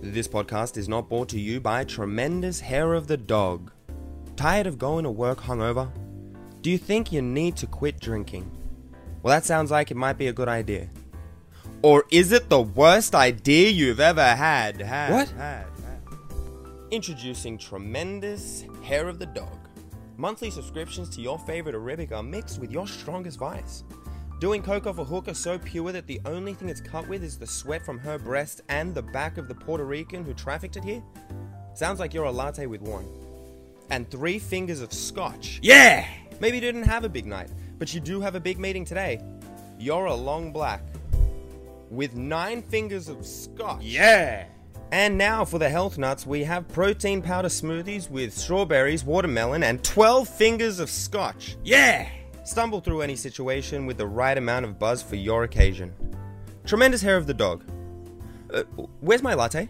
This podcast is not brought to you by Tremendous Hair of the Dog. Tired of going to work hungover? Do you think you need to quit drinking? Well, that sounds like it might be a good idea. Or is it the worst idea you've ever had? had What? Had, had. Introducing Tremendous Hair of the Dog. Monthly subscriptions to your favorite Arabic are mixed with your strongest vice. Doing coke off a hook are so pure that the only thing it's cut with is the sweat from her breast and the back of the Puerto Rican who trafficked it here? Sounds like you're a latte with one. And three fingers of scotch. Yeah! Maybe you didn't have a big night, but you do have a big meeting today. You're a long black. With nine fingers of scotch. Yeah! And now for the health nuts, we have protein powder smoothies with strawberries, watermelon, and 12 fingers of scotch. Yeah! Stumble through any situation with the right amount of buzz for your occasion. Tremendous hair of the dog. Uh, where's my latte?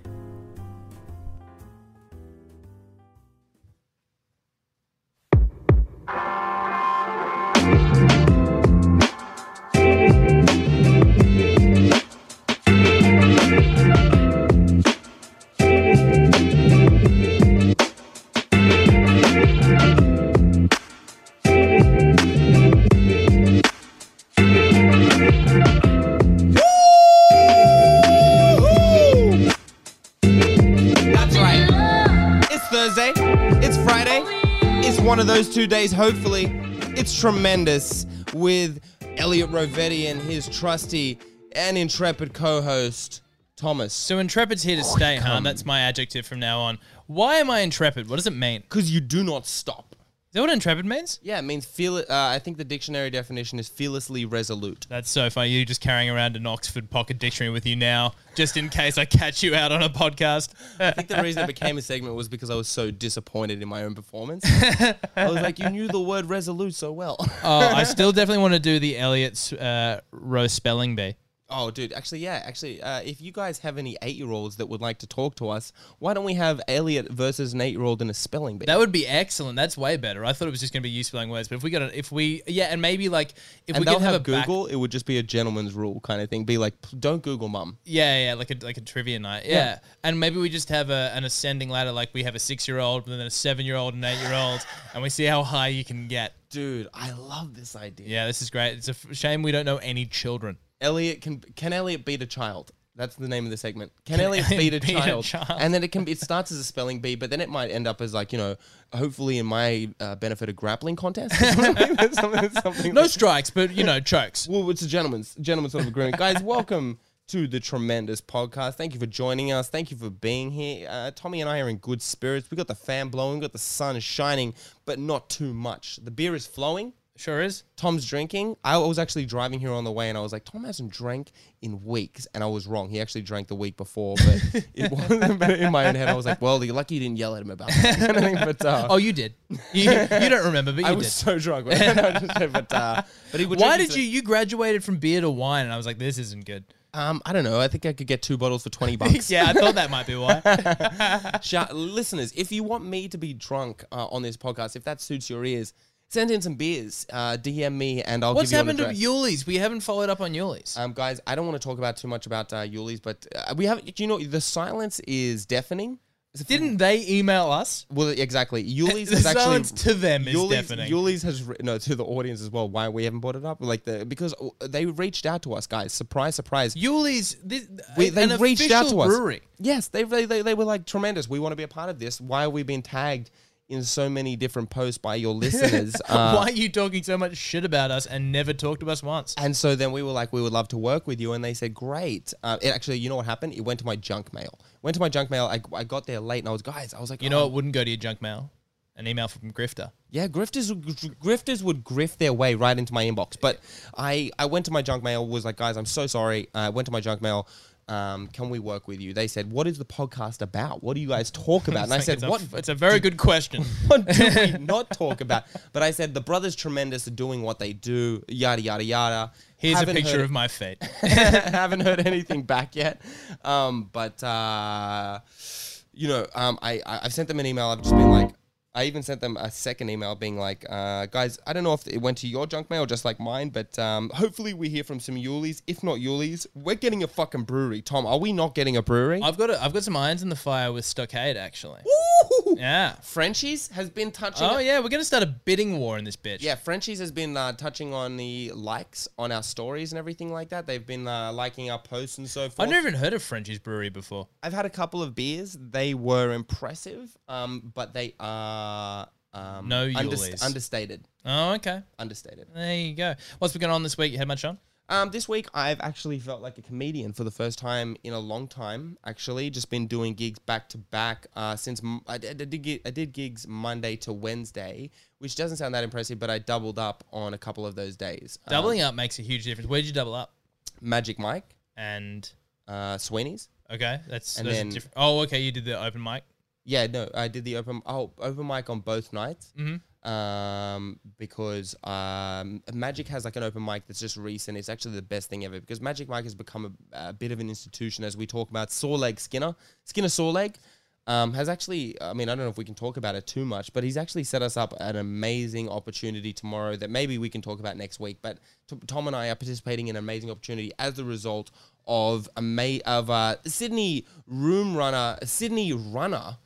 One of those two days, hopefully. It's tremendous with Elliot Rovetti and his trusty and intrepid co host, Thomas. So intrepid's here to oh, stay, huh? That's my adjective from now on. Why am I intrepid? What does it mean? Because you do not stop. Is that what intrepid means? Yeah, it means feel. Uh, I think the dictionary definition is fearlessly resolute. That's so funny. You just carrying around an Oxford Pocket Dictionary with you now, just in case I catch you out on a podcast. I think the reason it became a segment was because I was so disappointed in my own performance. I was like, you knew the word resolute so well. oh, I still definitely want to do the Elliot's uh, roast spelling bee. Oh, dude, actually, yeah, actually, uh, if you guys have any eight-year-olds that would like to talk to us, why don't we have Elliot versus an eight-year-old in a spelling bee? That would be excellent. That's way better. I thought it was just going to be you spelling words, but if we got, a, if we, yeah, and maybe like if and we could have, have, a back- Google. it would just be a gentleman's rule kind of thing. Be like, don't Google, mum. Yeah, yeah, like a like a trivia night. Yeah, and maybe we just have a, an ascending ladder. Like we have a six year old, and then a seven year old, and eight year old, and we see how high you can get. Dude, I love this idea. Yeah, this is great. It's a f- shame we don't know any children. Elliot can can Elliot beat a child? That's the name of the segment. Can, Can Elliot Elliot beat a beat a child? child? And then it can be, it starts as a spelling bee, but then it might end up as like you know, hopefully in my uh, benefit, a grappling contest. something, something, something No like- strikes, but you know, chokes. Well, it's a gentleman's gentleman's sort of agreement, guys. Welcome to the tremendous podcast. Thank you for joining us. Thank you for being here. Uh, Tommy and I are in good spirits. We got the fan blowing, we got the sun shining, but not too much. The beer is flowing. Sure is. Tom's drinking. I was actually driving here on the way, and I was like, Tom hasn't drank in weeks, and I was wrong. He actually drank the week before, but it wasn't. But in my own head, I was like, well, you're lucky you didn't yell at him about that. but uh, Oh, you did. You, you don't remember, but you I did. was so drunk. but uh, but he would. Why did you? You graduated from beer to wine, and I was like, this isn't good. Um, I don't know. I think I could get two bottles for twenty bucks. yeah, I thought that might be why. Listeners, if you want me to be drunk uh, on this podcast, if that suits your ears, send in some beers. Uh, DM me and I'll What's give you happened an to address. Yulli's? We haven't followed up on Yulli's. Um, guys, I don't want to talk about too much about uh, Yulli's, but uh, we have. You know, the silence is deafening. Didn't they email us? Well, exactly. Yulli's The is actually silence to them is Yulli's, deafening. Yulli's has written no to the audience as well. Why we haven't brought it up? Like the because uh, they reached out to us, guys. Surprise, surprise. Yulli's. This, We, they an reached out to us. brewery. Yes, they, they they they were like tremendous. We want to be a part of this. Why are we being tagged in so many different posts by your listeners? Uh, Why are you talking so much shit about us and never talked to us once? And so then we were like, we would love to work with you. And they said, great. Uh, it actually, you know what happened? It went to my junk mail. Went to my junk mail. I, I got there late and I was, guys, I was like, You know oh, what wouldn't go to your junk mail? An email from Grifter. Yeah, grifters grifters would grift their way right into my inbox. But I, I went to my junk mail, was like, guys, I'm so sorry. I went to my junk mail. Um, can we work with you? They said, what is the podcast about? What do you guys talk about? And I It's said, a- what? It's a very good question. what do we not talk about? But I said, the brothers tremendous are doing what they do, yada, yada, yada. Here's Haven't a picture heard- of my feet. haven't heard anything back yet. Um, but uh, you know, um, I, I I've sent them an email. I've just been like, I even sent them a second email being like, uh, guys, I don't know if it went to your junk mail or just like mine, but um, hopefully we hear from some Yulies. If not Yulies, we're getting a fucking brewery. Tom, are we not getting a brewery? I've got a, I've got some irons in the fire with Stockade actually. Woo! Yeah. Frenchies has been touching. Oh yeah, we're gonna start a bidding war in this bitch. Yeah, Frenchies has been uh, touching on the likes on our stories and everything like that. They've been uh, liking our posts and so forth. I've never even heard of Frenchie's Brewery before. I've had a couple of beers. They were impressive, um, but they are um, No underst- understated. Oh okay. Understated. There you go. What's been going on this week? You had much on? Um, this week I've actually felt like a comedian for the first time in a long time. Actually, just been doing gigs back to back uh, since m- I, did, I did I did gigs Monday to Wednesday, which doesn't sound that impressive, but I doubled up on a couple of those days. Um, Doubling up makes a huge difference. Where did you double up? Magic Mike, And uh, Sweeney's. okay, that's And then- different. Oh, okay, you did the open mic. Yeah, no, I did the open oh open mic on both nights. Mhm. Um, because um, Magic has like an open mic that's just recent. It's actually the best thing ever because Magic Mike has become a, a bit of an institution as we talk about. Soreleg Skinner, Skinner Soreleg, um, has actually. I mean, I don't know if we can talk about it too much, but he's actually set us up an amazing opportunity tomorrow that maybe we can talk about next week. But T- Tom and I are participating in an amazing opportunity as the result of a ma- of uh, Sydney room runner, Sydney runner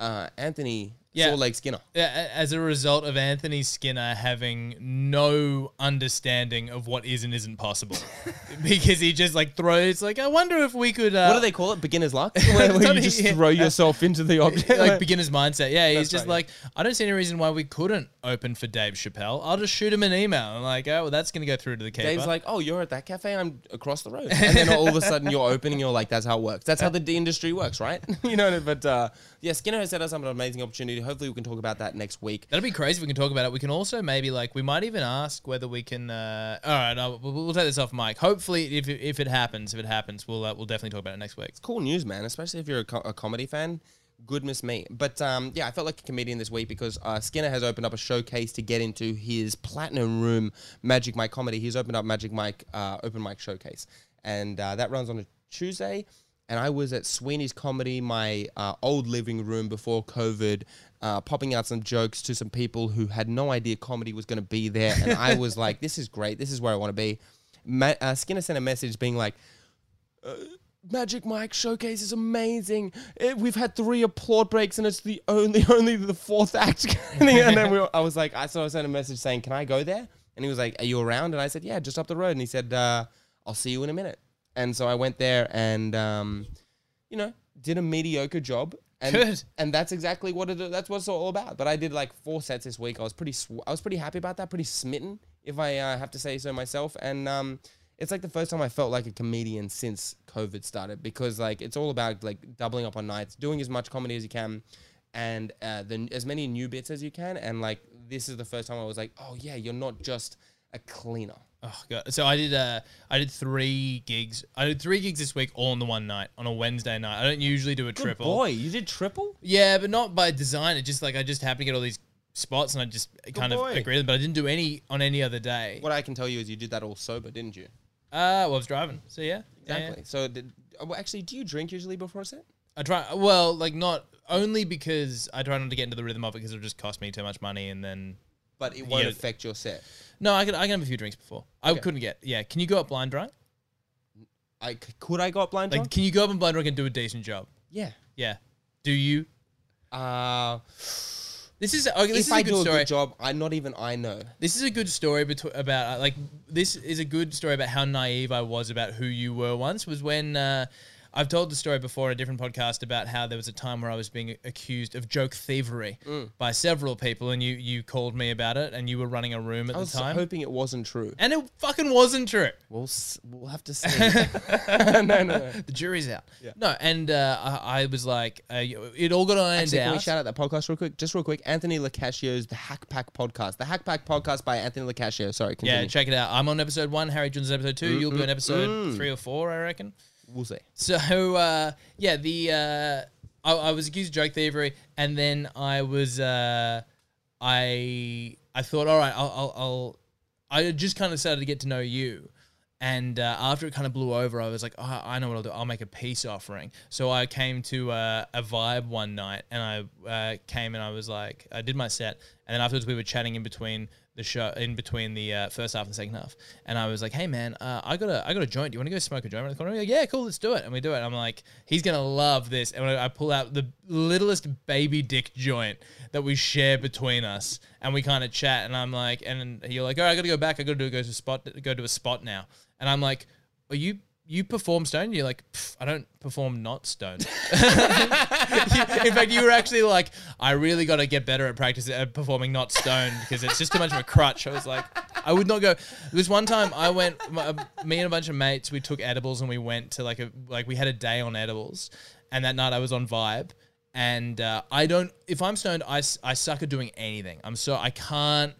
uh, Anthony Yeah. Sore Leg Skinner. Yeah, as a result of Anthony Skinner having no understanding of what is and isn't possible, because he just like throws like, I wonder if we could. Uh, what do they call it? Beginner's luck, where, where you Tony, just yeah. throw yourself into the object. like beginner's mindset. Yeah, he's That's just right, like, I don't see any reason why we couldn't open for Dave Chappelle. I'll just shoot him an email. I'm like, oh, well, that's gonna go through to the keeper. Dave's like, "Oh, you're at that cafe. I'm across the road." And then all of a sudden, you're opening. You're like, "That's how it works. That's how the industry works, right?" you know. But uh, yeah, Skinner has set us up an amazing opportunity. Hopefully, we can talk about that next week. That'd be crazy if we can talk about it. We can also maybe like we might even ask whether we can. Uh, all right, no, we'll, we'll take this off mic. Hopefully, if it, if it happens, if it happens, we'll uh, we'll definitely talk about it next week. It's cool news, man. Especially if you're a, co- a comedy fan. Goodness me. But um, yeah, I felt like a comedian this week because uh, Skinner has opened up a showcase to get into his Platinum Room Magic Mike comedy. He's opened up Magic Mike uh, Open Mic Showcase, and uh, that runs on a Tuesday. And I was at Sweeney's Comedy, my uh, old living room before COVID, uh, popping out some jokes to some people who had no idea comedy was going to be there. And I was like, this is great. This is where I want to be. Ma- uh, Skinner sent a message being like, Magic Mike showcase is amazing. Eh, we've had three applaud breaks, and it's the only only the fourth act. and then we were, I was like, I saw I sent a message saying, "Can I go there?" And he was like, "Are you around?" And I said, "Yeah, just up the road." And he said, uh, "I'll see you in a minute." And so I went there, and um, you know, did a mediocre job. And, Good. And that's exactly what it. That's what it's all about. But I did like four sets this week. I was pretty. Sw- I was pretty happy about that. Pretty smitten, if I uh, have to say so myself. And um, it's like the first time I felt like a comedian since COVID started because like it's all about like doubling up on nights, doing as much comedy as you can, and uh, the, as many new bits as you can. And like this is the first time I was like, oh yeah, you're not just a cleaner. Oh god! So I did uh I did three gigs. I did three gigs this week, all in the one night on a Wednesday night. I don't usually do a triple. Boy, you did triple. Yeah, but not by design. It just like I just happened to get all these spots, and I just kind of boy. agree with them. But I didn't do any on any other day. What I can tell you is you did that all sober, didn't you? Uh, well, I was driving, so yeah, Yeah, yeah. Exactly. So did, uh, well, actually, do you drink usually before a set? I try. Well, like not only because I try not to get into the rhythm of it because it'll just cost me too much money, and then But it won't Yeah. affect your set. no, I can I can have a few drinks before. I Okay. couldn't get. Yeah, can you go up blind drunk? I c- could I go up blind Like, drunk? can you go up and blind drunk and do a decent job? Yeah. Yeah. Do you? Uh, This is okay, this if is I a good do a story. good job, I not even I know. This is a good story betw- about uh, like this is a good story about how naive I was about who you were once. Was when uh, I've told the story before in a different podcast about how there was a time where I was being accused of joke thievery Mm. by several people, and you you called me about it, and you were running a room at I the was time, hoping it wasn't true. and it fucking wasn't true. We'll s- we'll have to see. no, no, no. The jury's out. Yeah. No, and uh, I, I was like, uh, it all got ironed Actually, can we shout out that podcast real quick? Just real quick. Anthony Lacascio's The Hack Pack Podcast. The Hack Pack Podcast by Anthony Lacascio. Sorry, continue. yeah, check it out. I'm on episode one. Harry Jones is episode 2 You'll be on episode mm. three or four, I reckon. We'll see. So uh, yeah, the uh, I, I was accused of joke thievery, and then I was uh, I I thought, all right, I'll I'll, I'll I just kind of started to get to know you, And uh, after it kind of blew over, I was like, oh, I know what I'll do. I'll make a peace offering. So I came to uh, a vibe one night and I uh, came and I was like, I did my set. And then afterwards, we were chatting in between the show, in between the uh, first half and second half. And I was like, hey, man, uh, I, got a, I got a joint. Do you want to go smoke a joint around the corner? He's like, yeah, cool, let's do it. And we do it. I'm like, he's to love this. And I pull out the littlest baby dick joint that we share between us. And we kind of chat. And I'm like, and you're like, right, I got to go back. I got to do go to a spot, go to a spot now. And I'm like, are you you perform stoned? You're like, I don't perform not stoned. In fact, you were actually like, I really got to get better at practice at performing not stoned because it's just too much of a crutch. I was like, I would not go. There was one time I went, my, me and a bunch of mates, we took edibles and we went to like a like we had a day on edibles, and that night I was on vibe. And uh, I don't, if I'm stoned, I, I suck at doing anything. I'm so, I can't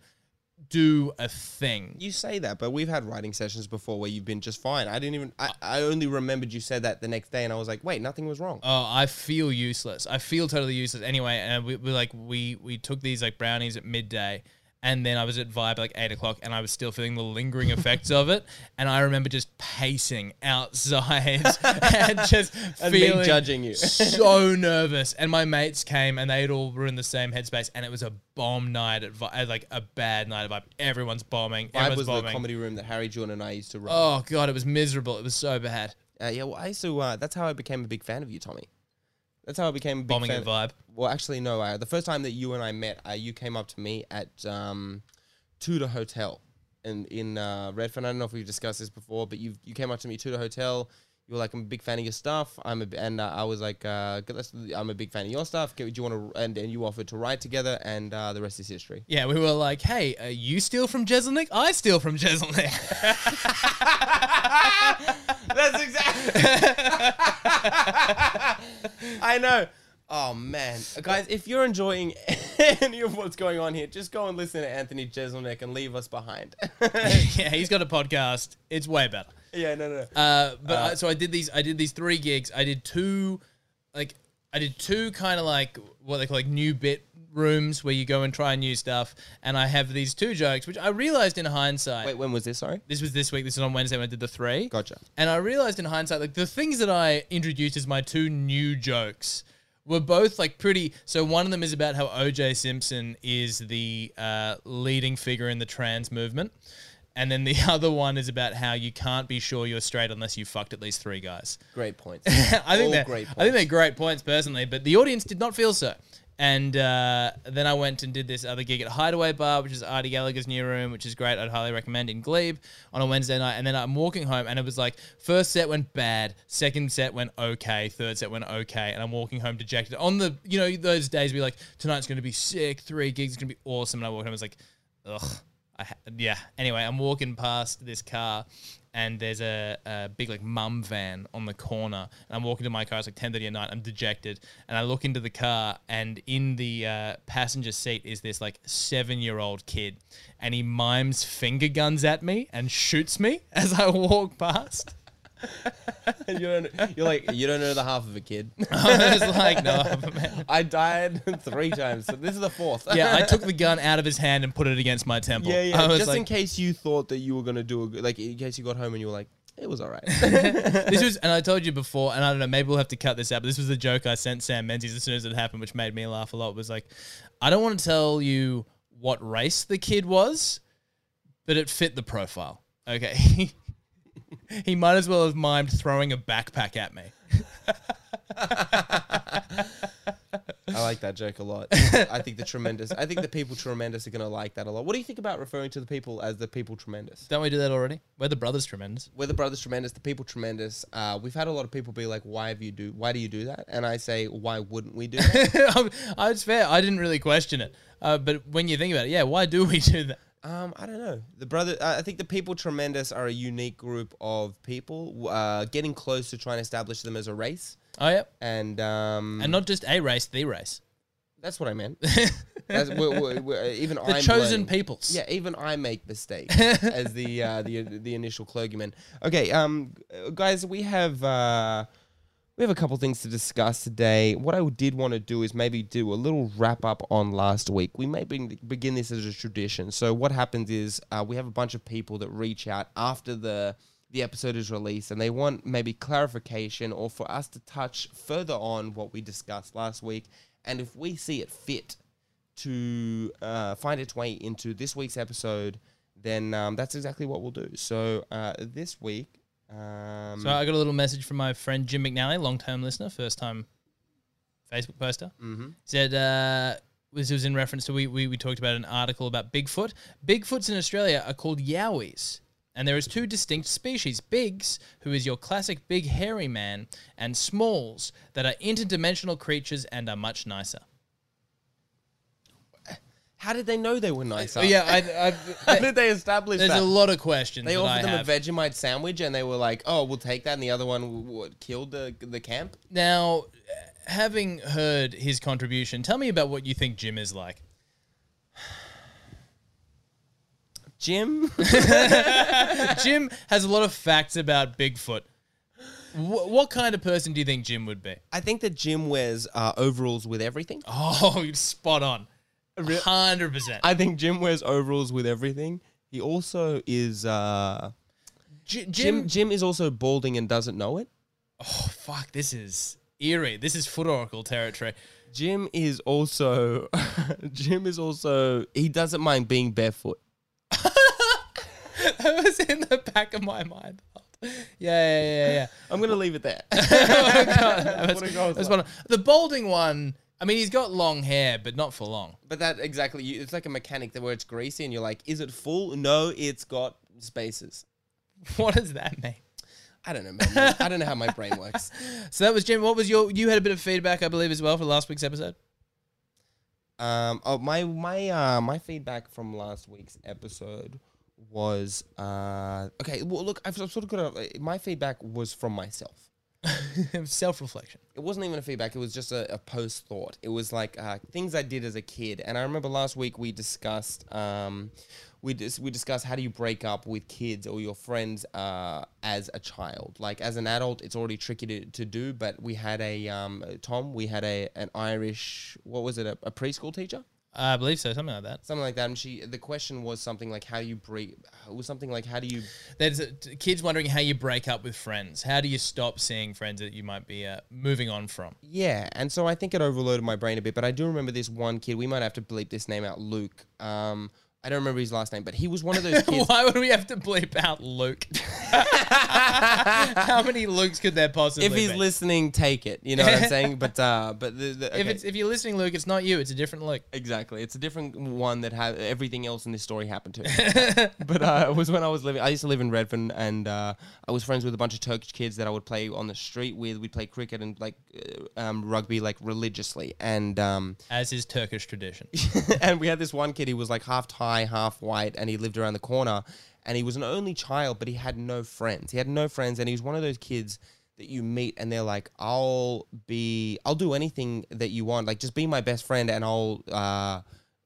do a thing. You say that, but we've had writing sessions before where you've been just fine. I didn't even. I, uh, I only remembered you said that the next day, and I was like, wait, nothing was wrong. Oh, I feel useless. I feel totally useless. Anyway, and we, we like we we took these like brownies at midday, and then I was at Vibe like eight o'clock, and I was still feeling the lingering effects of it. And I remember just pacing outside and just And me feeling judging you. so nervous. And my mates came, and they'd all were in the same headspace, and it was a bomb night at Vi- uh, like a bad night at Vibe. Everyone's bombing. Vibe Everyone's was bombing. the comedy room that Harry, Jordan, and I used to run. Oh god, it was miserable. It was so bad. Uh, yeah, well, I used to. Uh, that's how I became a big fan of you, Tommy. That's how I became a big Bombing fan. Vibe. Well, actually, no. Uh, the first time that you and I met, uh, you came up to me at um, Tudor Hotel in in uh, Redfern. I don't know if we've discussed this before, but you you came up to me Tudor Hotel. You were like, "I'm a big fan of your stuff." I'm a, and uh, I was like, uh, "I'm a big fan of your stuff." Do you want to? And, and you offered to write together, and uh, the rest is history. Yeah, we were like, hey, uh, you steal from Jeselnik? I steal from Jeselnik. That's exactly. I know. Oh man, guys! If you're enjoying any of what's going on here, just go and listen to Anthony Jeselnik and leave us behind. yeah, he's got a podcast. It's way better. Yeah, no, no. Uh, but I, so I did these. I did these three gigs. I did two, like I did two kind of like what they call like new bit rooms where you go and try new stuff. And I have these two jokes, which I realized in hindsight. Wait, when was this? Sorry. This was this week. This is on Wednesday when I did the three. Gotcha. And I realized in hindsight, like the things that I introduced as my two new jokes were both like pretty. So one of them is about how OJ Simpson is the uh, leading figure in the trans movement. And then the other one is about how you can't be sure you're straight unless you fucked at least three guys. Great points. I think All they're great I think they're points. great points personally, but the audience did not feel so. And uh, then I went and did this other gig at Hideaway Bar, which is Artie Gallagher's new room, which is great. I'd highly recommend in Glebe on a Wednesday night. And then I'm walking home, and it was like first set went bad, second set went okay, third set went okay, and I'm walking home dejected. On the you know those days, be like tonight's going to be sick, three gigs is going to be awesome, and I walk home, I was like, ugh. I yeah. Anyway, I'm walking past this car, and there's a, a big like mum van on the corner. And I'm walking to my car. It's like 10:30 at night. I'm dejected, and I look into the car, and in the uh, passenger seat is this like seven year old kid, and he mimes finger guns at me and shoots me as I walk past. You don't. You're like you don't know the half of a kid. I was like, no, man. I died three times, so this is the fourth. Yeah, I took the gun out of his hand and put it against my temple. yeah, yeah. I was Just like, in case you thought that you were gonna do a good, like in case you got home and you were like, it was all right. this was, and I told you before, and I don't know, maybe we'll have to cut this out. But this was the joke I sent Sam Menzies as soon as it happened, which made me laugh a lot. Was like, I don't want to tell you what race the kid was, but it fit the profile. Okay, he might as well have mimed throwing a backpack at me. I like that joke a lot. I think the tremendous. I think the people tremendous are gonna like that a lot. What do you think about referring to the people as the people tremendous? Don't we do that already? We're the brothers tremendous. We're the brothers tremendous. The people tremendous. Uh, we've had a lot of people be like, "Why have you do? Why do you do that?" And I say, "Why wouldn't we do that?" I was fair. I didn't really question it, uh, but when you think about it, yeah, why do we do that? Um, I don't know. The brother, uh, I think the people tremendous are a unique group of people. Uh, getting close to trying to establish them as a race, Oh yeah, and um, and not just a race, the race, that's what I meant. That's, we're, we're, we're, even the I'm chosen learning. peoples. Yeah, even I make mistakes as the uh, the the initial clergyman. Okay, um, guys, we have uh, we have a couple things to discuss today. What I did want to do is maybe do a little wrap up on last week. We may be, begin this as a tradition. So what happens is uh, we have a bunch of people that reach out after the the episode is released and they want maybe clarification or for us to touch further on what we discussed last week. And if we see it fit to uh, find its way into this week's episode, then um, that's exactly what we'll do. So uh, this week, um, So I got a little message from my friend Jim McNally, long term listener, first time Facebook poster. mhm. Said uh, this was in reference to we, we we talked about an article about Bigfoot. Bigfoots in Australia are called yowies. And there is two distinct species: bigs, who is your classic big hairy man, and smalls, that are interdimensional creatures and are much nicer. How did they know they were nicer? Yeah, I, how did they establish there's that? a lot of questions. they that I offered them have. a Vegemite sandwich, and they were like, "Oh, we'll take that." And the other one w- w- killed the the camp. Now, having heard his contribution, tell me about what you think Jim is like. Jim, Jim has a lot of facts about Bigfoot. Wh- what kind of person do you think Jim would be? I think that Jim wears uh, overalls with everything. Oh, spot on. Hundred percent. I think Jim wears overalls with everything. He also is. Uh, Jim, Jim Jim is also balding and doesn't know it. Oh fuck! This is eerie. This is foot oracle territory. Jim is also Jim is also he doesn't mind being barefoot. That was in the back of my mind. Yeah, yeah, yeah, yeah. I'm gonna leave it there. oh god, that was, What a goal that was on. The balding one. I mean, he's got long hair, but not for long. but that exactly, you, it's like a mechanic that where it's greasy and you're like, is it full? No, it's got spaces. What does that mean? I don't know, man. I don't know how my brain works. So that was Jim. What was your? You had a bit of feedback, I believe, as well for last week's episode. Um, oh my my uh my feedback from last week's episode was uh okay. Well, look, I've sort of got a, my feedback was from myself. Self-reflection. it wasn't even a feedback. It was just a, a post thought. It was like uh, things I did as a kid. And I remember last week we discussed um, we dis- we discussed how do you break up with kids or your friends uh, as a child. Like as an adult, it's already tricky to, to do. But we had a um, Tom. We had a an Irish. What was it? A, a preschool teacher. I believe so, something like that. Something like that, and she. The question was something like, "How do you break?" It was something like, "How do you?" There's a, kids wondering how you break up with friends. How do you stop seeing friends that you might be uh, moving on from? Yeah, and so I think it overloaded my brain a bit, but I do remember this one kid. We might have to bleep this name out, Luke. Um, I don't remember his last name, but he was one of those kids. Why would we have to bleep out Luke? how many Lukes could there possibly be? if he's be? listening, take it. You know what I'm saying? But uh, but the, the if it's if you're listening, Luke, it's not you. It's a different Luke. Exactly. It's a different one that had everything else in this story happened to. but uh, it was when I was living. I used to live in Redfern, and uh, I was friends with a bunch of Turkish kids that I would play on the street with. We'd play cricket and like uh, um, rugby like religiously, and um, As is Turkish tradition. and we had this one kid. He was like half Half white, and he lived around the corner. And he was an only child, but he had no friends. He had no friends, and he was one of those kids that you meet, and they're like, "I'll be, I'll do anything that you want. Like, just be my best friend, and I'll uh,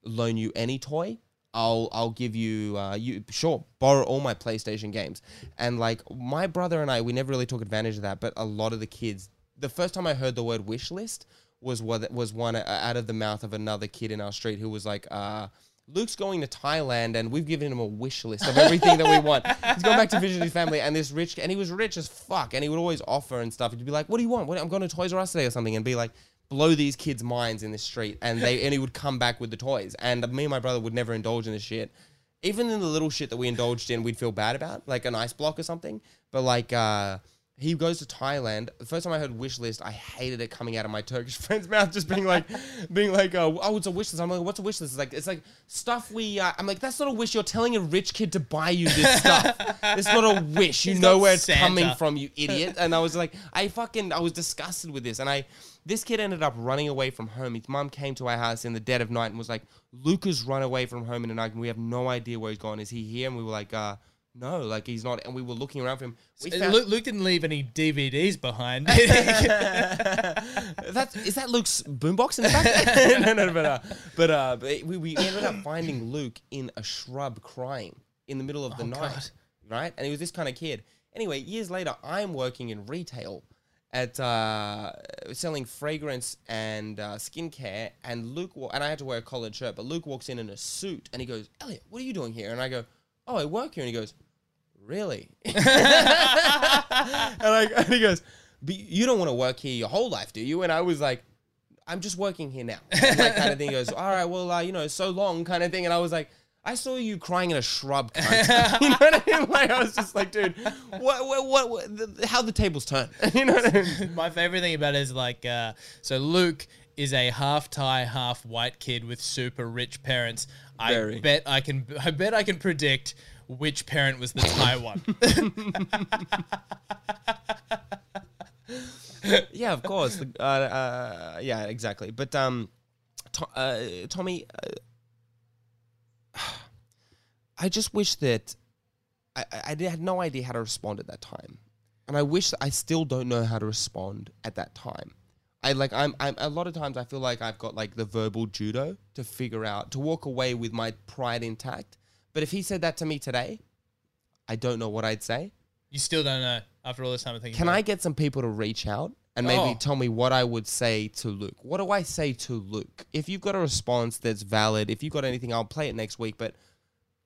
loan you any toy. I'll, I'll give you, uh, you sure, borrow all my PlayStation games." And like my brother and I, we never really took advantage of that. But a lot of the kids, the first time I heard the word wish list was what was one uh, out of the mouth of another kid in our street who was like, uh, Luke's going to Thailand and we've given him a wish list of everything that we want. He's going back to visit his family and this rich, and he was rich as fuck, and he would always offer and stuff. He'd be like, "What do you want? What, I'm going to Toys R Us today or something," and be like, blow these kids' minds in the street, and they and he would come back with the toys. And me and my brother would never indulge in this shit. Even in the little shit that we indulged in, we'd feel bad about, like an ice block or something. But like, uh, he goes to Thailand. The first time I heard wish list, I hated it coming out of my Turkish friend's mouth, just being like, being like, uh, oh, it's a wish list. I'm like, what's a wish list? It's like, it's like stuff we. Uh, I'm like, that's not a wish. You're telling a rich kid to buy you this stuff. it's not a wish. You He's know where it's Santa. coming from, you idiot. And I was like, I fucking, I was disgusted with this. And I, this kid ended up running away from home. His mum came to our house in the dead of night and was like, Luca's run away from home in the night and we have no idea where he's gone. Is he here? And we were like, uh, no, like he's not. And we were looking around for him. We found- Luke, Luke didn't leave any DVDs behind. That's is that Luke's boombox in the back? no, no, but uh, but uh, but we, we ended up finding Luke in a shrub crying in the middle of the night, God. right? And he was this kind of kid. Anyway, years later, I'm working in retail at uh, selling fragrance and uh, skincare, and Luke wa- and I had to wear a collared shirt, but Luke walks in in a suit, and he goes, "Elliot, what are you doing here?" And I go, "Oh, I work here," and he goes. really? and, I, and he goes, but you don't want to work here your whole life, do you? And I was like, I'm just working here now. And like kind of thing. He goes, all right, well, uh, you know, so long kind of thing. And I was like, I saw you crying in a shrub. cunt." you know what I mean? Like I was just like, dude, what, what, what, what the, how the tables turn? you know what I mean? My favorite thing about it is like, uh, so Luke is a half Thai, half white kid with super rich parents. I Very. bet I can. I bet I can predict which parent was the Thai one. Yeah, of course. The- uh, uh, yeah, exactly. But um, to, uh, Tommy, uh, I just wish that I, I I had no idea how to respond at that time, and I wish I still don't know how to respond at that time. I like I'm, I'm a lot of times I feel like I've got like the verbal judo to figure out to walk away with my pride intact. But if he said that to me today, I don't know what I'd say. you still don't know after all this time of thinking. Can I get some people to reach out and maybe Oh. tell me what I would say to Luke? What do I say to Luke? If you've got a response that's valid, if you've got anything, I'll play it next week. But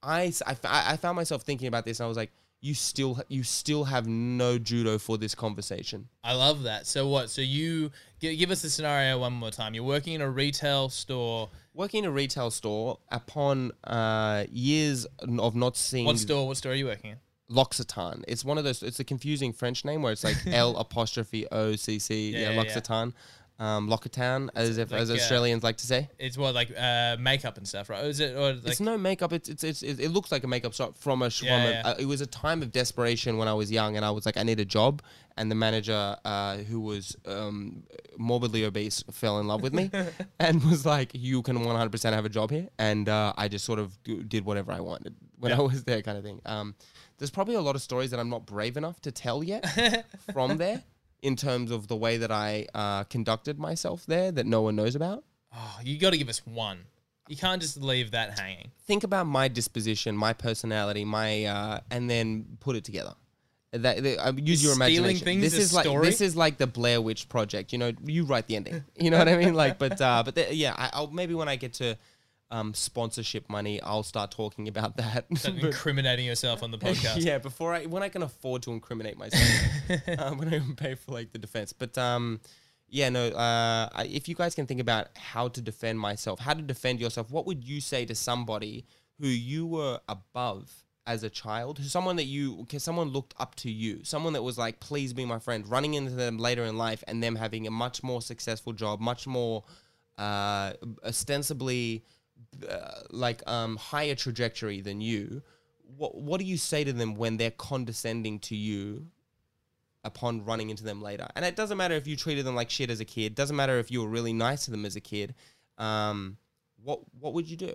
I, I, I found myself thinking about this and I was like, you still, you still have no judo for this conversation. I love that. So what? So you give, give us the scenario one more time. You're working in a retail store. Working in a retail store upon uh, years of not seeing What store? What store are you working in? L'Occitane. It's one of those. It's a confusing French name where it's like L apostrophe O C C. Yeah, Yeah, yeah, yeah. Um, L'Occitane, as if like, as uh, Australians like to say. It's what like uh, makeup and stuff, right? Or is it or like it's no makeup. It's, it's it's it looks like a makeup shop from a. Yeah, from a yeah. uh, it was a time of desperation when I was young, and I was like, I need a job. And the manager, uh, who was um, morbidly obese, fell in love with me, and was like, "You can 100% have a job here." And uh, I just sort of did whatever I wanted when Yeah. I was there, kind of thing. Um, there's probably a lot of stories that I'm not brave enough to tell yet from there, in terms of the way that I uh, conducted myself there that no one knows about. oh, you got to give us one. You can't just leave that hanging. think about my disposition, my personality, my uh, and then put it together. That, that- uh, use your imagination. things this is like story? this is like the Blair Witch Project. You know, you write the ending. You know what I mean? Like, but uh, but the, yeah, I, I'll maybe when I get to um, sponsorship money, I'll start talking about that. Start incriminating yourself on the podcast. yeah, before I when I can afford to incriminate myself, uh, when I can pay for like the defense. But um, yeah, no. Uh, I, if you guys can think about how to defend myself, how to defend yourself, what would you say to somebody who you were above as a child, who someone that you, okay, someone looked up to you, someone that was like, please be my friend, running into them later in life, and them having a much more successful job, much more uh, ostensibly uh, like um, higher trajectory than you, what what do you say to them when they're condescending to you upon running into them later? And it doesn't matter if you treated them like shit as a kid. Doesn't matter if you were really nice to them as a kid. Um, what what would you do?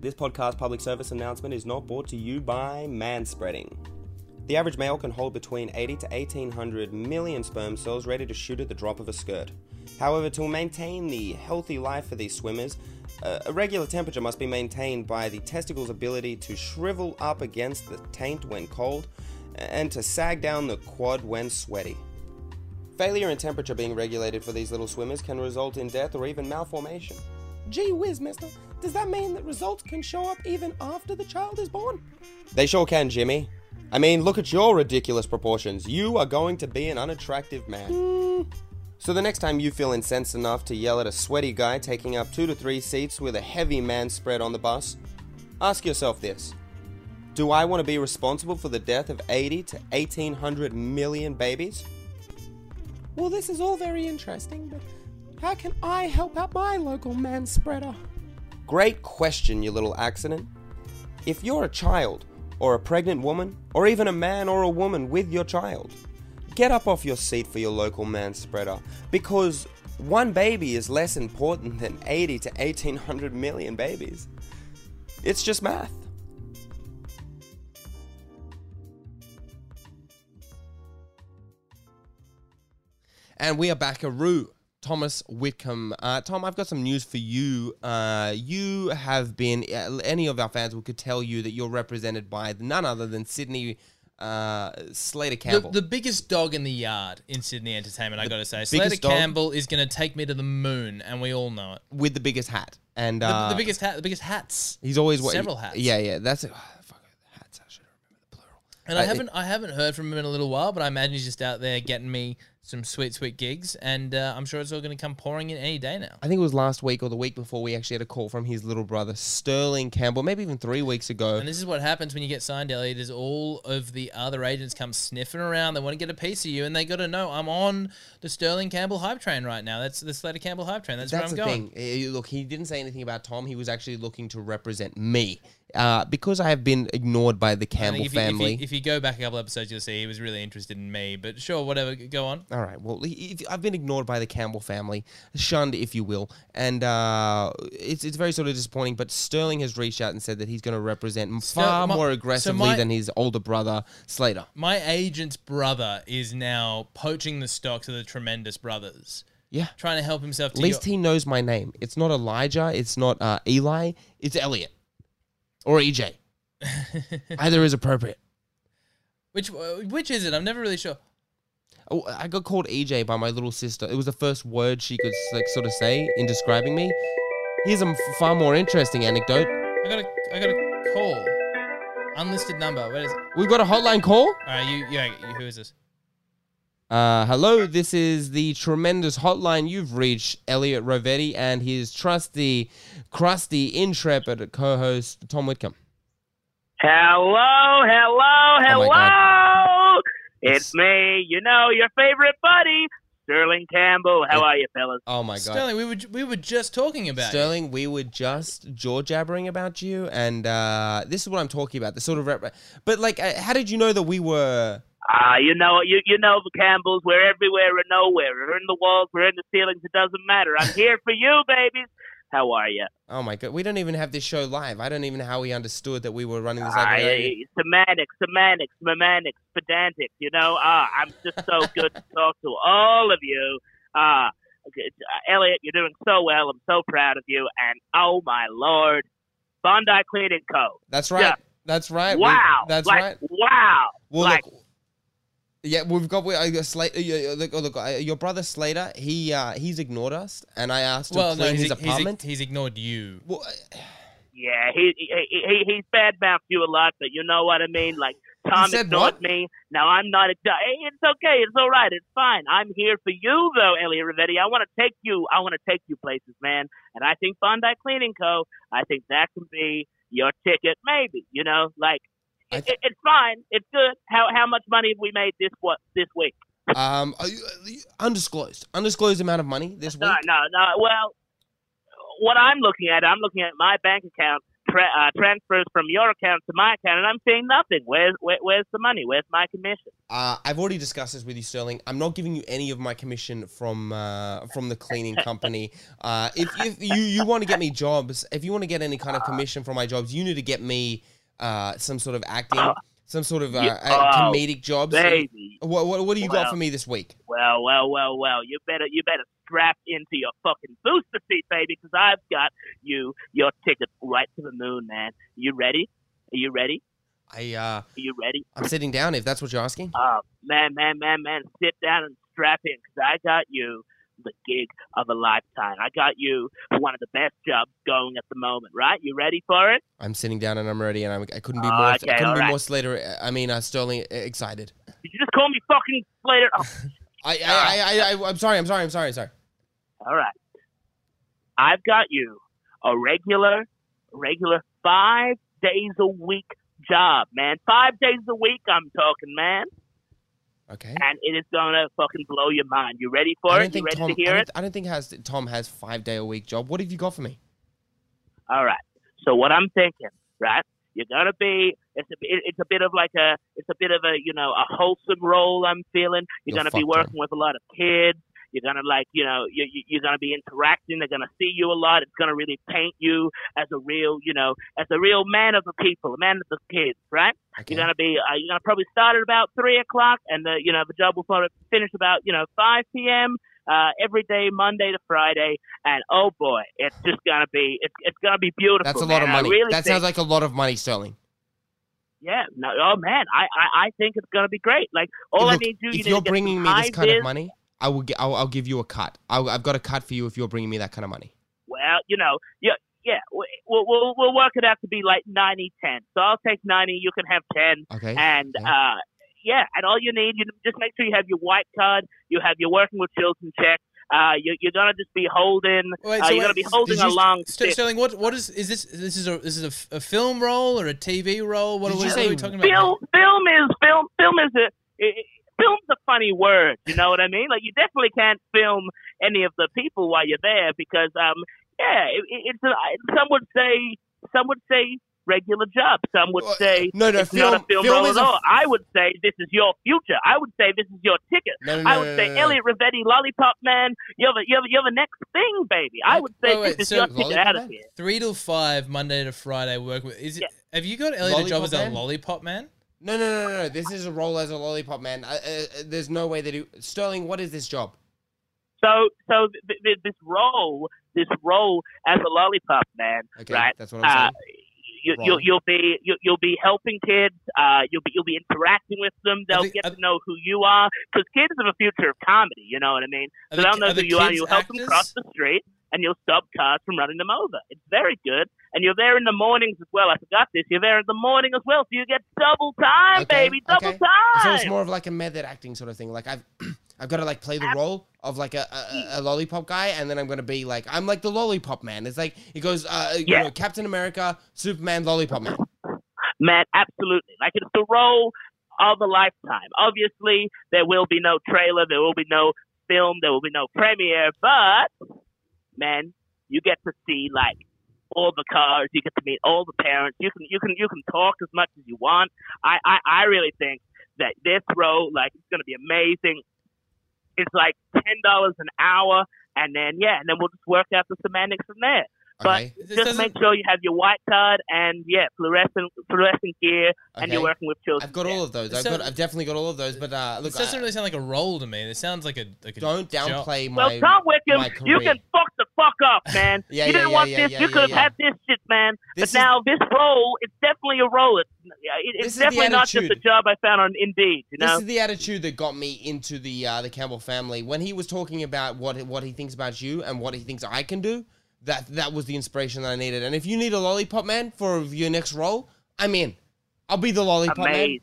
This podcast public service announcement is not brought to you by manspreading. The average male can hold between 80 to 1800 million sperm cells ready to shoot at the drop of a skirt. However, to maintain the healthy life for these swimmers, uh, a regular temperature must be maintained by the testicles' ability to shrivel up against the taint when cold and to sag down the quad when sweaty. Failure in temperature being regulated for these little swimmers can result in death or even malformation. Gee whiz, mister. Does that mean that results can show up even after the child is born? They sure can, Jimmy. I mean, look at your ridiculous proportions. You are going to be an unattractive man. Hmm. So the next time you feel incensed enough to yell at a sweaty guy taking up two to three seats with a heavy man spread on the bus, ask yourself this. Do I want to be responsible for the death of 80 to 1800 million babies? Well, this is all very interesting, but how can I help out my local man spreader? Great question, you little accident. If you're a child, or a pregnant woman, or even a man or a woman with your child, get up off your seat for your local man spreader because one baby is less important than 80 to 1800 million babies. It's just math. And we are back, Aru. Thomas Whitcomb. Uh, Tom, I've got some news for you. Uh, you have been, uh, any of our fans could tell you that you're represented by none other than Sydney uh, Slater Campbell. the biggest dog in the yard in Sydney entertainment, I got to say. Slater Campbell is going to take me to the moon, and we all know it. with the biggest hat. And The, uh, the biggest hat, the biggest hats. He's always wa- several hats. Yeah, yeah. That's it. fuck hats. I should remember the plural. And I Uh, haven't, I haven't heard from him in a little while, but I imagine he's just out there getting me some sweet, sweet gigs, and uh, I'm sure it's all going to come pouring in any day now. I think it was last week or the week before we actually had a call from his little brother Sterling Campbell, maybe even three weeks ago. And this is what happens when you get signed, Elliot. Is all of the other agents come sniffing around. They want to get a piece of you, and they got to know I'm on the Sterling Campbell hype train right now. That's the Slater Campbell hype train. That's, That's where I'm going. thing. Eh, Look, he didn't say anything about Tom. He was actually looking to represent me. Uh, because I have been ignored by the Campbell if you, family. if, you, if you go back a couple episodes, you'll see he was really interested in me. But sure, whatever. Go on. All right. Well, if, I've been ignored by the Campbell family, shunned, if you will, and uh, it's it's very sort of disappointing. But Sterling has reached out and said that he's going to represent far my- more so aggressively my- than his older brother Slater. My agent's brother is now poaching the stocks of the Tremendous Brothers, Yeah. trying to help himself. To At least your- he knows my name. It's not Elijah. It's not uh, Eli. It's Elliot or EJ. Either is appropriate. which uh, which is it? I'm never really sure. Oh, I got called EJ by my little sister. It was the first word she could like sort of say in describing me. Here's a far more interesting anecdote. I got a I got a call. Unlisted number. Where is it? We got a hotline call. All right, you. You, who is this? Uh, hello, this is the tremendous hotline. You've reached Elliot Rovetti and his trusty, crusty, intrepid co-host Tom Whitcomb. Hello, hello, Oh hello. it's me, you know, your favorite buddy, Sterling Campbell. How are you, fellas? Oh my god. Sterling, we were we were just talking about you. Sterling, we were just jaw jabbering about you, and uh, this is what I'm talking about. The sort of, rep- but like, uh, how did you know that we were? Ah, you know, you you know the Campbells. We're everywhere and nowhere. We're in the walls. We're in the ceilings. It doesn't matter. I'm here for you, babies. How are you? Oh my god, we don't even have this show live. I don't even know how we understood that we were running this. Ah, Like, yeah, semantics, semantics, semantics, pedantics. You know, ah, I'm just so good to talk to all of you. Ah, okay, uh, Elliot, you're doing so well. I'm so proud of you. And oh my lord, Bondi Cleaning Co. that's right. Yeah. That's right. We- Wow, that's like, right. Wow, Well, like, look. Yeah, we've got we, uh, Slater. Uh, look, oh, look, uh, your brother Slater. He uh, he's ignored us, and I asked him Well, to no, clean he's, his he's, apartment. he's ignored you. well, uh, yeah, he he he, he's badmouthed you a lot, but you know what I mean. Like Tom ignored what? me. Now I'm not. A, it's okay. It's all right. It's fine. I'm here for you, though, Elliot Rovetti. I want to take you. I want to take you places, man. And I think Bondi Cleaning Co. I think that can be your ticket, maybe. You know, like It, th- it's fine. It's good. How how much money have we made this what this week? um, uh, undisclosed, undisclosed amount of money this week. No, no, no. Well, what I'm looking at, I'm looking at my bank account tra- uh, transfers from your account to my account, and I'm seeing nothing. Where's where, where's the money? Where's my commission? Uh, I've already discussed this with you, Sterling. I'm not giving you any of my commission from uh, from the cleaning company. Uh, if, if you you want to get me jobs, if you want to get any kind of commission from my jobs, you need to get me uh, some sort of acting, some sort of uh, uh, oh, comedic jobs. Baby. What, what what do you got for me this week? Well, well, well, well. You better you better strap into your fucking booster seat, baby, because I've got you your ticket right to the moon, man. You ready? Are you ready? I uh, Are you ready? I'm sitting down. If that's what you're asking. Oh, man, man, man, man. Sit down and strap in, because I got you the gig of a lifetime. I got you one of the best jobs going at the moment, right? You ready for it? I'm sitting down and I'm ready, and I'm, I couldn't be Oh, more. I couldn't be alright. more Slater. I mean, uh, Sterling uh, excited. Did you just call me fucking Slater? Oh, I I, I, I, I I'm sorry. I'm sorry. I'm sorry. I'm sorry. all right. I've got you a regular, regular five days a week job, man. Five days a week, I'm talking, man. Okay. And it is gonna fucking blow your mind. You ready for I it? You ready Tom. to hear I it? don't, I don't think has Tom has five day a week job. What have you got for me? All right. So what I'm thinking, right? You're gonna be. It's a. It's a bit of like a. It's a bit of a. You know, a wholesome role. I'm feeling. You're, You're gonna be working with a lot of kids. You're gonna like. You know. You, you- you're gonna be interacting. They're gonna see you a lot. It's gonna really paint you as a real. You know, as a real man of the people, a man of the kids, right? Okay. You're gonna be. Uh, you're gonna probably start at about three o'clock, and the. You know, the job will probably finish about. You know, five p.m. Uh, every day, Monday to Friday, and oh boy, it's just gonna be. It's, it's gonna be beautiful. That's a lot of man. I money. really that sounds like a lot of money, Sterling. yeah. No, oh man, I, I, I think it's gonna be great. Like all I need to do, you if you're get bringing me this kind of money, I will. Get, I'll, I'll give you a cut. I'll, I've got a cut for you if you're bringing me that kind of money. Well, you know, yeah, yeah. we- We'll, we'll, we'll work it out to be like 90 10. So I'll take 90, you can have 10. Okay. And, yeah. uh, yeah, and all you need, you just make sure you have your white card, you have your working with children check. Uh, you, you're gonna just be holding. Wait, uh, so you're wait, gonna be holding did a long St- stick. Sterling, what what is is this? This is a this is a f- a, film role or a TV role? What, Did what, you what say are we talking about? Film, film is film. Film is a. It, it- film's a funny word. You know what I mean? Like you definitely can't film any of the people while you're there because, um, yeah, it, it- it's a, some would say some would say regular job. Some would say no, no, it's not a film- film, film role at all. f- I would say this is your future. I would say this is your ticket. No, no, no, I would no, say no, no. Elliot Rovetti, Lollipop Man. You're the you're the, you're the next thing, baby. I would say Wait, wait, this is so your ticket Lollipop out of here. Three to five, Monday to Friday. Work with. Is it? Yeah. Have you got Elliot a job Lollipop as a lollipop man? No, no, no, no, no. This is a role as a lollipop man. Uh, uh, uh, there's no way they do. Sterling, what is this job? So so th- th- this role this role as a lollipop man, Okay, right? that's what I'm uh, saying. you, Role. you'll, you'll be you'll, you'll be helping kids. Uh, you'll be you'll be interacting with them. They'll the- get are- to know who you are because kids are the future of comedy. You know what I mean? So the- they'll know the who you are. You'll help them actors? cross the street, and you'll stop cars from running them over. It's very good. And you're there in the mornings as well. I forgot this. You're there in the morning as well, so you get double time, Okay, baby, double okay. time. So it's more of like a method acting sort of thing. Like I've, I've got to like play the role of like a, a, a lollipop guy, and then I'm gonna be like I'm like the lollipop man. It's like it goes, uh, you Yeah. know, Captain America, Superman, lollipop man. Man, absolutely. Like it's the role of a lifetime. Obviously, there will be no trailer, there will be no film, there will be no premiere, but man, you get to see like all the cars, you get to meet all the parents, you can you can you can talk as much as you want. I I, I really think that this role, like it's gonna be amazing. It's like ten dollars an hour and then yeah, and then we'll just work out the semantics from there. But Okay, This just make sure you have your white card and yeah, fluorescent fluorescent gear, and you're working with children. I've got all of those. I've So- got, I've definitely got all of those. But uh, look, This doesn't I- really sound like a role to me. It sounds like a like a don't job. downplay Well, my. Tom Wickham, you can fuck the fuck up, man. Yeah, you yeah, didn't yeah, want yeah, this. yeah, you could have yeah. had this shit, man. This is- but now this role, it's definitely a role. It's, it, it's definitely not just a job I found on Indeed. You know? This is the attitude that got me into the uh, the Campbell family. When he was talking about what what he thinks about you and what he thinks I can do, that that was the inspiration that I needed. And if you need a lollipop man for your next role, I'm in. I'll be the lollipop man. amazing.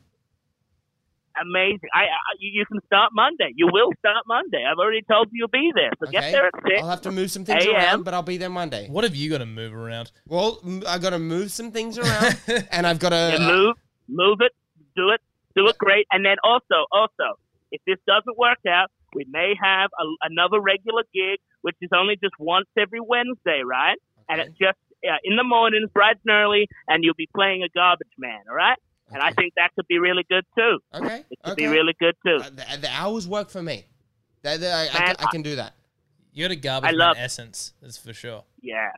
Amazing. I, I you you can start Monday. You will start Monday. I've already told you you'll be there. So Okay. get there at six. I'll have to move some things around, but I'll be there Monday. What have you got to move around? Well, m- I got to move some things around, and I've got to. Yeah, move, move it, do it, do it great. And then also, also, if this doesn't work out, we may have a, another regular gig, which is only just once every Wednesday, right? And it's just uh, in the mornings, bright and early, and you'll be playing a garbage man, all right? And I think that could be really good too. Okay. It could okay. be really good too. Uh, the, the hours work for me. That, that- I, I, Man, can, I can do that. You're a garbage I love- man essence. That's for sure. Yeah,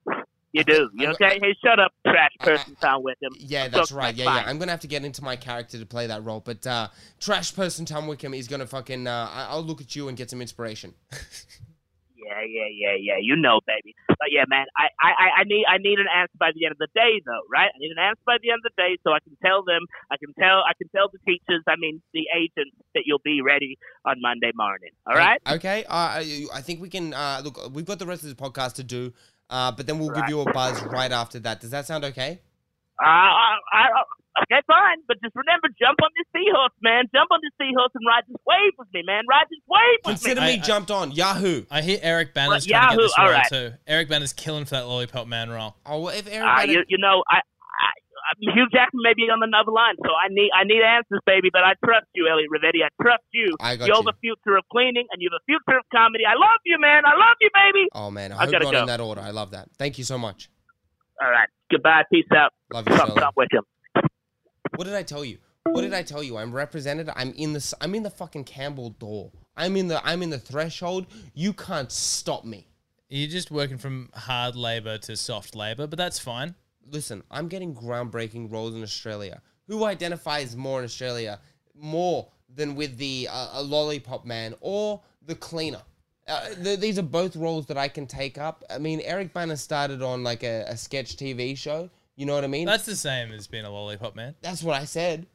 you do. You okay? Hey, shut up, trash person, Tom Wickham. Yeah, I'm that's talking right. like Yeah, yeah. I'm gonna have to get into my character to play that role. But uh, trash person Tom Wickham is gonna fucking. Uh, I'll look at you and get some inspiration. Yeah, yeah, yeah, yeah. You know, baby. But yeah, man, I, I, I- need I need an answer by the end of the day, though, right? I need an answer by the end of the day so I can tell them, I can tell, I can tell the teachers, I mean, the agents that you'll be ready on Monday morning. All right? Okay. Uh, I I think we can. Uh, look, we've got the rest of the podcast to do. Uh, but then we'll give you a buzz right after that. Does that sound okay? Uh, I, I, okay, fine. But just remember, jump on this seahorse, man. Jump on this seahorse and ride this wave with me, man. Ride this wave with Consider me. Consider me I- I- jumped on Yahoo. I hear Eric Bana's Well, trying to get Yahoo, this role alright. too. Eric Bana's killing for that lollipop man role. Oh, well, if Uh, everybody. you, you know, I, I, Hugh Jackman may be on another line, so I need I need answers, baby. But I trust you, Elliot Rovetti. I trust you. I got you're you. the future of cleaning, and you're the future of comedy. I love you, man. I love you, baby. oh man, I I hope gotta not go. in that order. I love that. Thank you so much. All right. Goodbye. Peace out. Love you, Fuck Sterling. up with him. What did I tell you? What did I tell you? I'm represented. I'm in the. I'm in the fucking Campbell door. I'm in the. I'm in the threshold. You can't stop me. You're just working from hard labor to soft labor, but that's fine. Listen, I'm getting groundbreaking roles in Australia. Who identifies more in Australia more than with the uh, a lollipop man or the cleaner? Uh, th- these are both roles that I can take up. I mean, Eric Bana started on like a, a sketch TV show. You know what I mean? That's the same as being a lollipop man. That's what I said.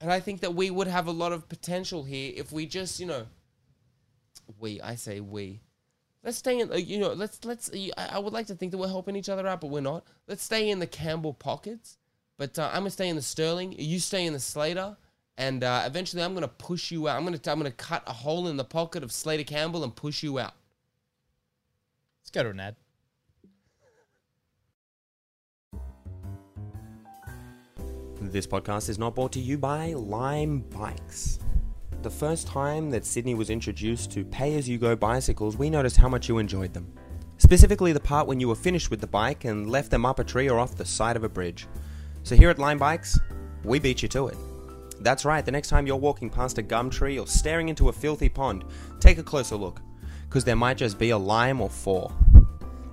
and I think that we would have a lot of potential here if we just, you know, we, I say we. Let's stay in, uh, you know, let's, let's, I I would like to think that we're helping each other out, but we're not. Let's stay in the Campbell pockets. But uh, I'm going to stay in the Sterling. You stay in the Slater. And uh, eventually I'm going to push you out. I'm going to, I'm going to cut a hole in the pocket of Slater Campbell and push you out. Let's go to an ad. This podcast is not brought to you by Lime Bikes. The first time that Sydney was introduced to pay as you go bicycles, we noticed how much you enjoyed them. Specifically, the part when you were finished with the bike and left them up a tree or off the side of a bridge. So, here at Lime Bikes, we beat you to it. That's right, the next time you're walking past a gum tree or staring into a filthy pond, take a closer look, because there might just be a lime or four.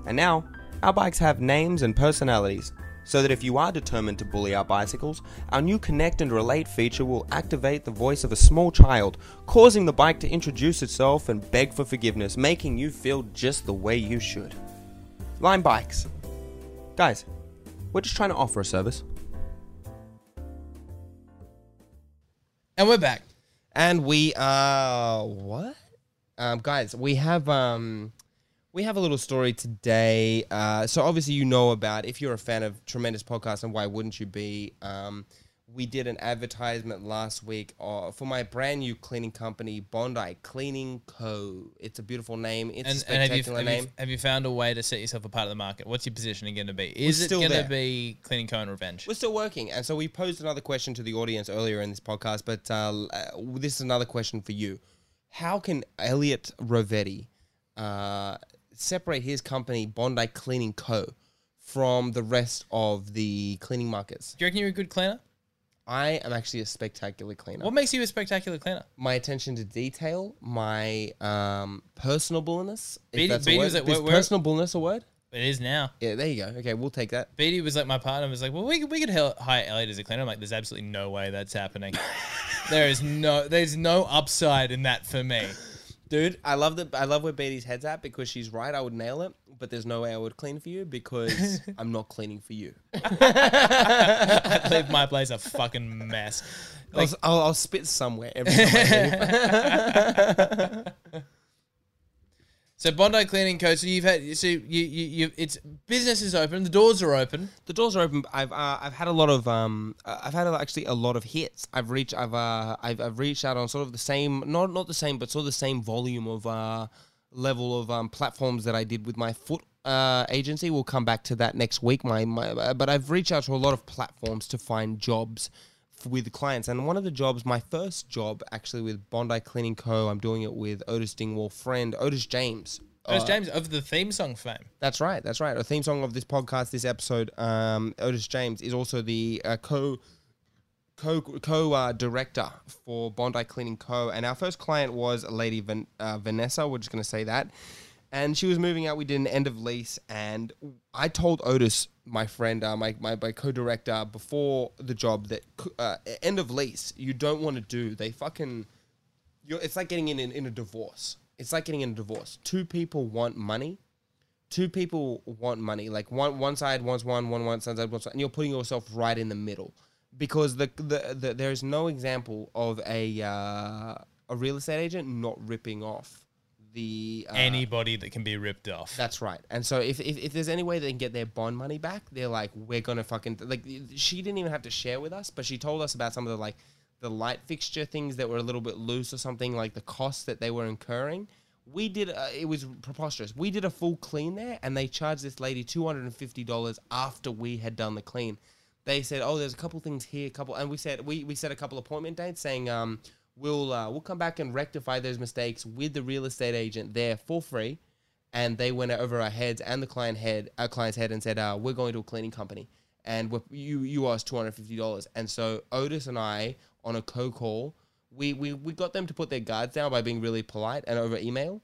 And now, our bikes have names and personalities, so that if you are determined to bully our bicycles, our new Connect and Relate feature will activate the voice of a small child, causing the bike to introduce itself and beg for forgiveness, making you feel just the way you should. Lime Bikes. Guys, we're just trying to offer a service. And we're back. and we uh what um guys we have um we have a little story today uh so obviously you know about if you're a fan of tremendous podcast and why wouldn't you be um we did an advertisement last week uh, for my brand new cleaning company bondi cleaning co it's a beautiful name it's a And, and spectacular have, you, have, name you, have you found a way to set yourself apart of the market? What's your positioning going to be? Is it going to be cleaning cone revenge? We're still working, and so we posed another question to the audience earlier in this podcast. But uh, uh, this is another question for you: How can Elliot Rovetti uh, separate his company Bondi Cleaning Co. from the rest of the cleaning markets? Do you reckon you're a good cleaner? I am actually a spectacular cleaner. What makes you a spectacular cleaner? My attention to detail, my um, personableness. If Beatty- that's Beatty a word. was at- Is where- personableness a word? It is now. Yeah, there you go. Okay, we'll take that. Beatty was like my partner was like, well, we could, we could hel- hire Elliot as a cleaner. I'm like, there's absolutely no way that's happening. there is no there's no upside in that for me. Dude, I love the I love where Beatty's head's at because she's right. I would nail it, but there's no way I would clean for you because I'm not cleaning for you. I'd leave my place a fucking mess. I'll, I'll, I'll spit somewhere every time I leave. So Bondi Cleaning Co. So you've had so you you, you it's business is open, the doors are open. the doors are open. I've uh, I've had a lot of um I've had actually a lot of hits. I've reached I've uh I've, I've reached out on sort of the same not not the same but sort of the same volume of uh level of um platforms that I did with my foot uh agency. We'll come back to that next week. My my but I've reached out to a lot of platforms to find jobs with clients and one of the jobs my first job actually with Bondi Cleaning Co I'm doing it with Otis Dingwall friend Otis James Otis Uh, James of the theme song fame. that's right. That's right. A theme song of this podcast, this episode, um, Otis James is also the uh, co co co uh, director for Bondi Cleaning Co. And our first client was a lady Van, uh, Vanessa. We're just going to say that. And she was moving out. We did an end of lease, and I told Otis, my friend, uh, my, my my co-director, before the job that uh, end of lease you don't want to do. They fucking you're, it's like getting in, in in a divorce. It's like getting in a divorce. Two people want money. Two people want money. Like one one side wants one, one one side wants one, and you're putting yourself right in the middle because the the, the there is no example of a uh, a real estate agent not ripping off the uh, Anybody that can be ripped off. that's right. And so if, if, if there's any way they can get their bond money back, they're like, we're gonna fucking like. She didn't even have to share with us, but she told us about some of the like the light fixture things that were a little bit loose or something like the costs that they were incurring. We did. Uh, it was preposterous. We did a full clean there, and they charged this lady two hundred and fifty dollars after we had done the clean. They said, "Oh, there's a couple things here, a couple," and we said we, we set a couple appointment dates, saying, um, "We'll uh, we'll come back and rectify those mistakes with the real estate agent there for free." and they went over our heads and the client head, our client's head, and said, uh, "We're going to a cleaning company, and you you owe us two hundred fifty dollars." And so Otis and I, on a co call, we, we we got them to put their guards down by being really polite and over email,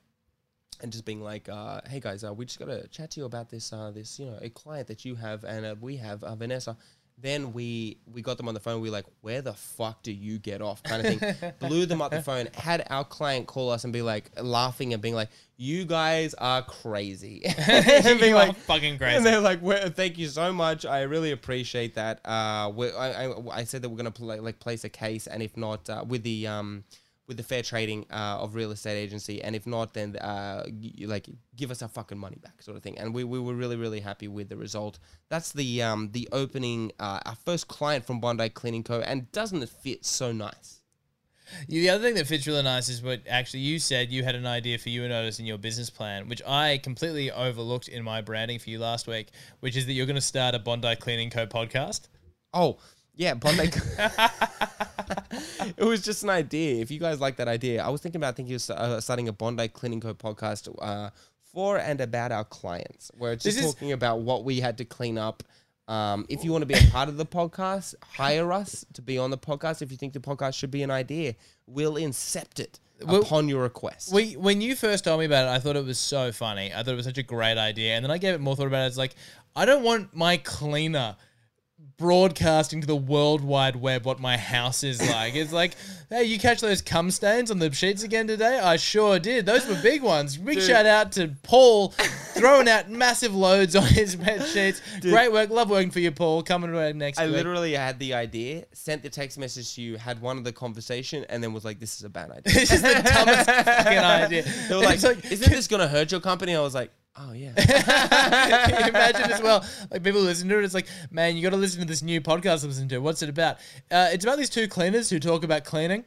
and just being like, uh, "Hey guys, uh, we just got to chat to you about this uh, this you know a client that you have and uh, we have uh, Vanessa." Then we we got them on the phone. We were like, "Where the fuck do you get off?" Kind of thing. Blew them up the phone. Had our client call us and be like, laughing and being like, "You guys are crazy." and being You like, fucking crazy. And they're like, well, "Thank you so much. I really appreciate that." Uh, we I, I, I said that we're gonna play, like place a case, and if not, uh, with the um with the fair trading uh, of real estate agency, and if not, then uh, like give us our fucking money back, sort of thing. And we, we were really really happy with the result. That's the um the opening uh, our first client from Bondi Cleaning Co. And doesn't it fit so nice? The other thing that fits really nice is what actually you said you had an idea for you and Otis in your business plan, which I completely overlooked in my branding for you last week, which is that you're going to start a Bondi Cleaning Co podcast. Oh yeah, Bondi. it was just an idea. If you guys like that idea, I was thinking about thinking of uh, starting a Bondi Cleaning Co. podcast uh, for and about our clients, where it's just This is- talking about what we had to clean up. Um, if you want to be a part of the podcast, hire us to be on the podcast. If you think the podcast should be an idea, we'll incept it Well, upon your request. We, when you first told me about it, I thought it was so funny. I thought it was such a great idea, and then I gave it more thought about it. It's like I don't want my cleaner broadcasting to the world wide web what my house is like. It's like, hey, you catch those cum stains on the sheets again today? I sure did. Those were big ones. Big shout out to Paul throwing out massive loads on his bed sheets. Great work. Love working for you, Paul. Coming to next I week. literally had the idea, sent the text message to you, had one of the conversation, and then was like, "This is a bad idea." This is the dumbest fucking idea. They were like, like- "Isn't this gonna hurt your company?" I was like, "Oh yeah." Can you imagine as well, like people listen to it. It's like, man, you got to listen to this new podcast. I'm listening to. What's it about? Uh, it's about these two cleaners who talk about cleaning.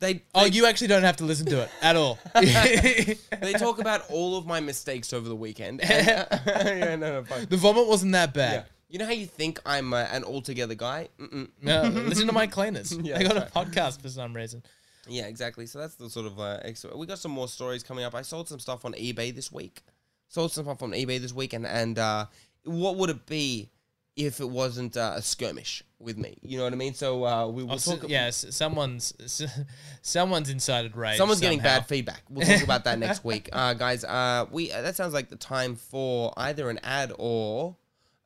They Oh, you actually don't have to listen to it at all. they talk about all of my mistakes over the weekend. And, yeah, no, no, fine. the vomit wasn't that Yeah. bad. You know how you think I'm uh, an altogether guy? Mm-mm. No, listen to my cleaners. Yeah, they got a podcast for some reason. Yeah, exactly. So that's the sort of uh, extra. We got some more stories coming up. I sold some stuff on eBay this week. Sold some stuff on eBay this week, and and uh, what would it be if it wasn't uh, a skirmish with me? You know what I mean? So uh, we will talk. yes, someone's someone's incited rage. Someone's getting bad feedback. We'll talk about that next week, uh, guys. Uh, we uh, that sounds like the time for either an ad or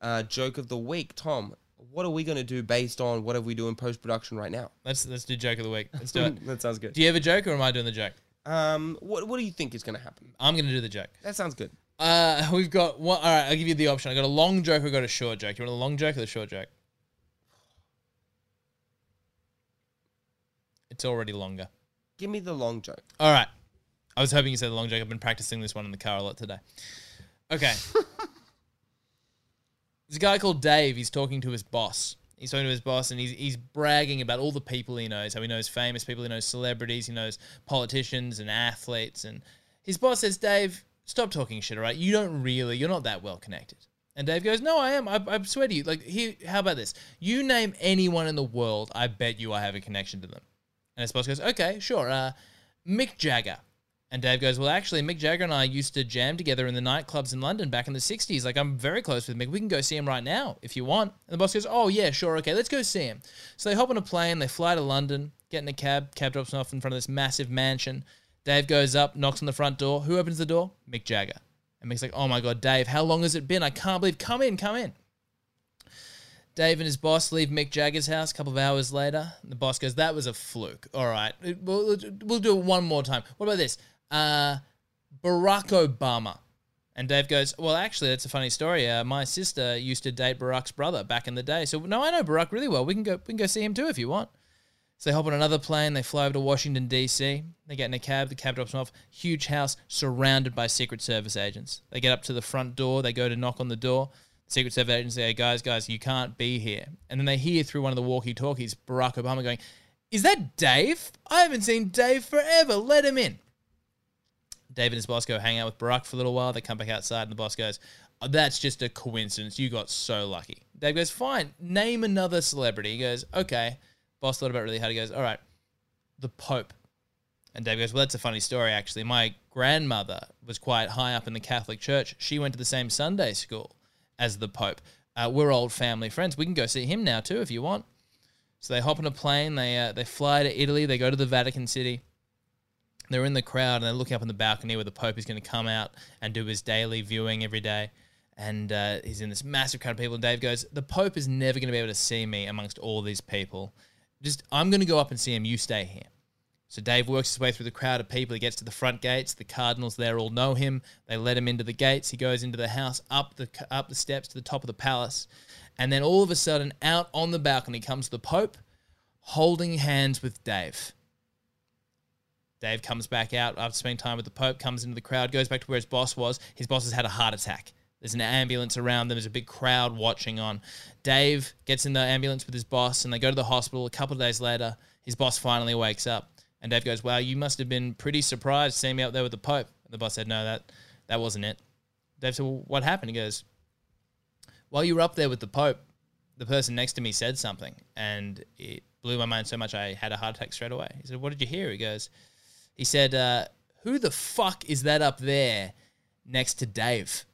uh, joke of the week. Tom, what are we going to do based on whatever we do in post production right now? Let's let's do joke of the week. Let's do it. that sounds good. Do you have a joke or am I doing the joke? Um, what what do you think is going to happen? I'm gonna do the joke. That sounds good. Uh, we've got one. All right, I'll give you the option. I got a long joke. or I got a short joke. You want a long joke or the short joke? It's already longer. Give me the long joke. All right. I was hoping you said the long joke. I've been practicing this one in the car a lot today. Okay. There's a guy called Dave. He's talking to his boss. He's talking to his boss and he's, he's bragging about all the people he knows. How he knows famous people, he knows celebrities, he knows politicians and athletes. And his boss says, Dave, stop talking shit, all right? You don't really, you're not that well connected. And Dave goes, No, I am. I, I swear to you. Like, here, how about this? You name anyone in the world, I bet you I have a connection to them. And his boss goes, Okay, sure. Uh, Mick Jagger. And Dave goes, Well, actually, Mick Jagger and I used to jam together in the nightclubs in London back in the 60s. Like, I'm very close with Mick. We can go see him right now if you want. And the boss goes, Oh, yeah, sure. Okay, let's go see him. So they hop on a plane, they fly to London, get in a cab. Cab drops off in front of this massive mansion. Dave goes up, knocks on the front door. Who opens the door? Mick Jagger. And Mick's like, Oh my God, Dave, how long has it been? I can't believe. Come in, come in. Dave and his boss leave Mick Jagger's house a couple of hours later. The boss goes, "That was a fluke. All right, we'll, we'll do it one more time. What about this? Uh, Barack Obama." And Dave goes, "Well, actually, that's a funny story. Uh, my sister used to date Barack's brother back in the day, so no, I know Barack really well. We can go, we can go see him too if you want." So they hop on another plane. They fly over to Washington D.C. They get in a cab. The cab drops them off. Huge house surrounded by Secret Service agents. They get up to the front door. They go to knock on the door. Secret Service agents say, "Guys, guys, you can't be here." And then they hear through one of the walkie-talkies Barack Obama going, "Is that Dave? I haven't seen Dave forever. Let him in." Dave and his boss go hang out with Barack for a little while. They come back outside, and the boss goes, "Oh, "That's just a coincidence. You got so lucky." Dave goes, "Fine. Name another celebrity." He goes, "Okay." Boss thought about it really hard. He goes, "All right, the Pope." And Dave goes, Well, that's a funny story, actually. My grandmother was quite high up in the Catholic Church. She went to the same Sunday school as the Pope. Uh, we're old family friends. We can go see him now, too, if you want. So they hop on a plane. They, uh, they fly to Italy. They go to the Vatican City. They're in the crowd and they're looking up on the balcony where the Pope is going to come out and do his daily viewing every day. and uh, he's in this massive crowd of people. And Dave goes, "The Pope is never going to be able to see me amongst all these people. Just I'm going to go up and see him. You stay here." So Dave works his way through the crowd of people. He gets to the front gates. The cardinals there all know him. They let him into the gates. He goes into the house, up the up the steps to the top of the palace, and then all of a sudden, out on the balcony comes the Pope, holding hands with Dave. Dave comes back out after spending time with the Pope, comes into the crowd, goes back to where his boss was. His boss has had a heart attack. There's an ambulance around them. There's a big crowd watching on. Dave gets in the ambulance with his boss, and they go to the hospital. A couple of days later, his boss finally wakes up, and Dave goes, "Wow, you must have been pretty surprised seeing me up there with the Pope." And the boss said, "No, that that wasn't it." Dave said, well, "What happened?" He goes, "While you were up there with the Pope, the person next to me said something, and it blew my mind so much I had a heart attack straight away." He said, "What did you hear?" He goes, "He said, uh, who the fuck is that up there next to Dave?"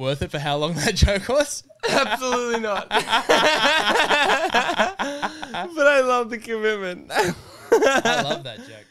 Worth it for how long that joke was? Absolutely not. but I love the commitment. I love that joke.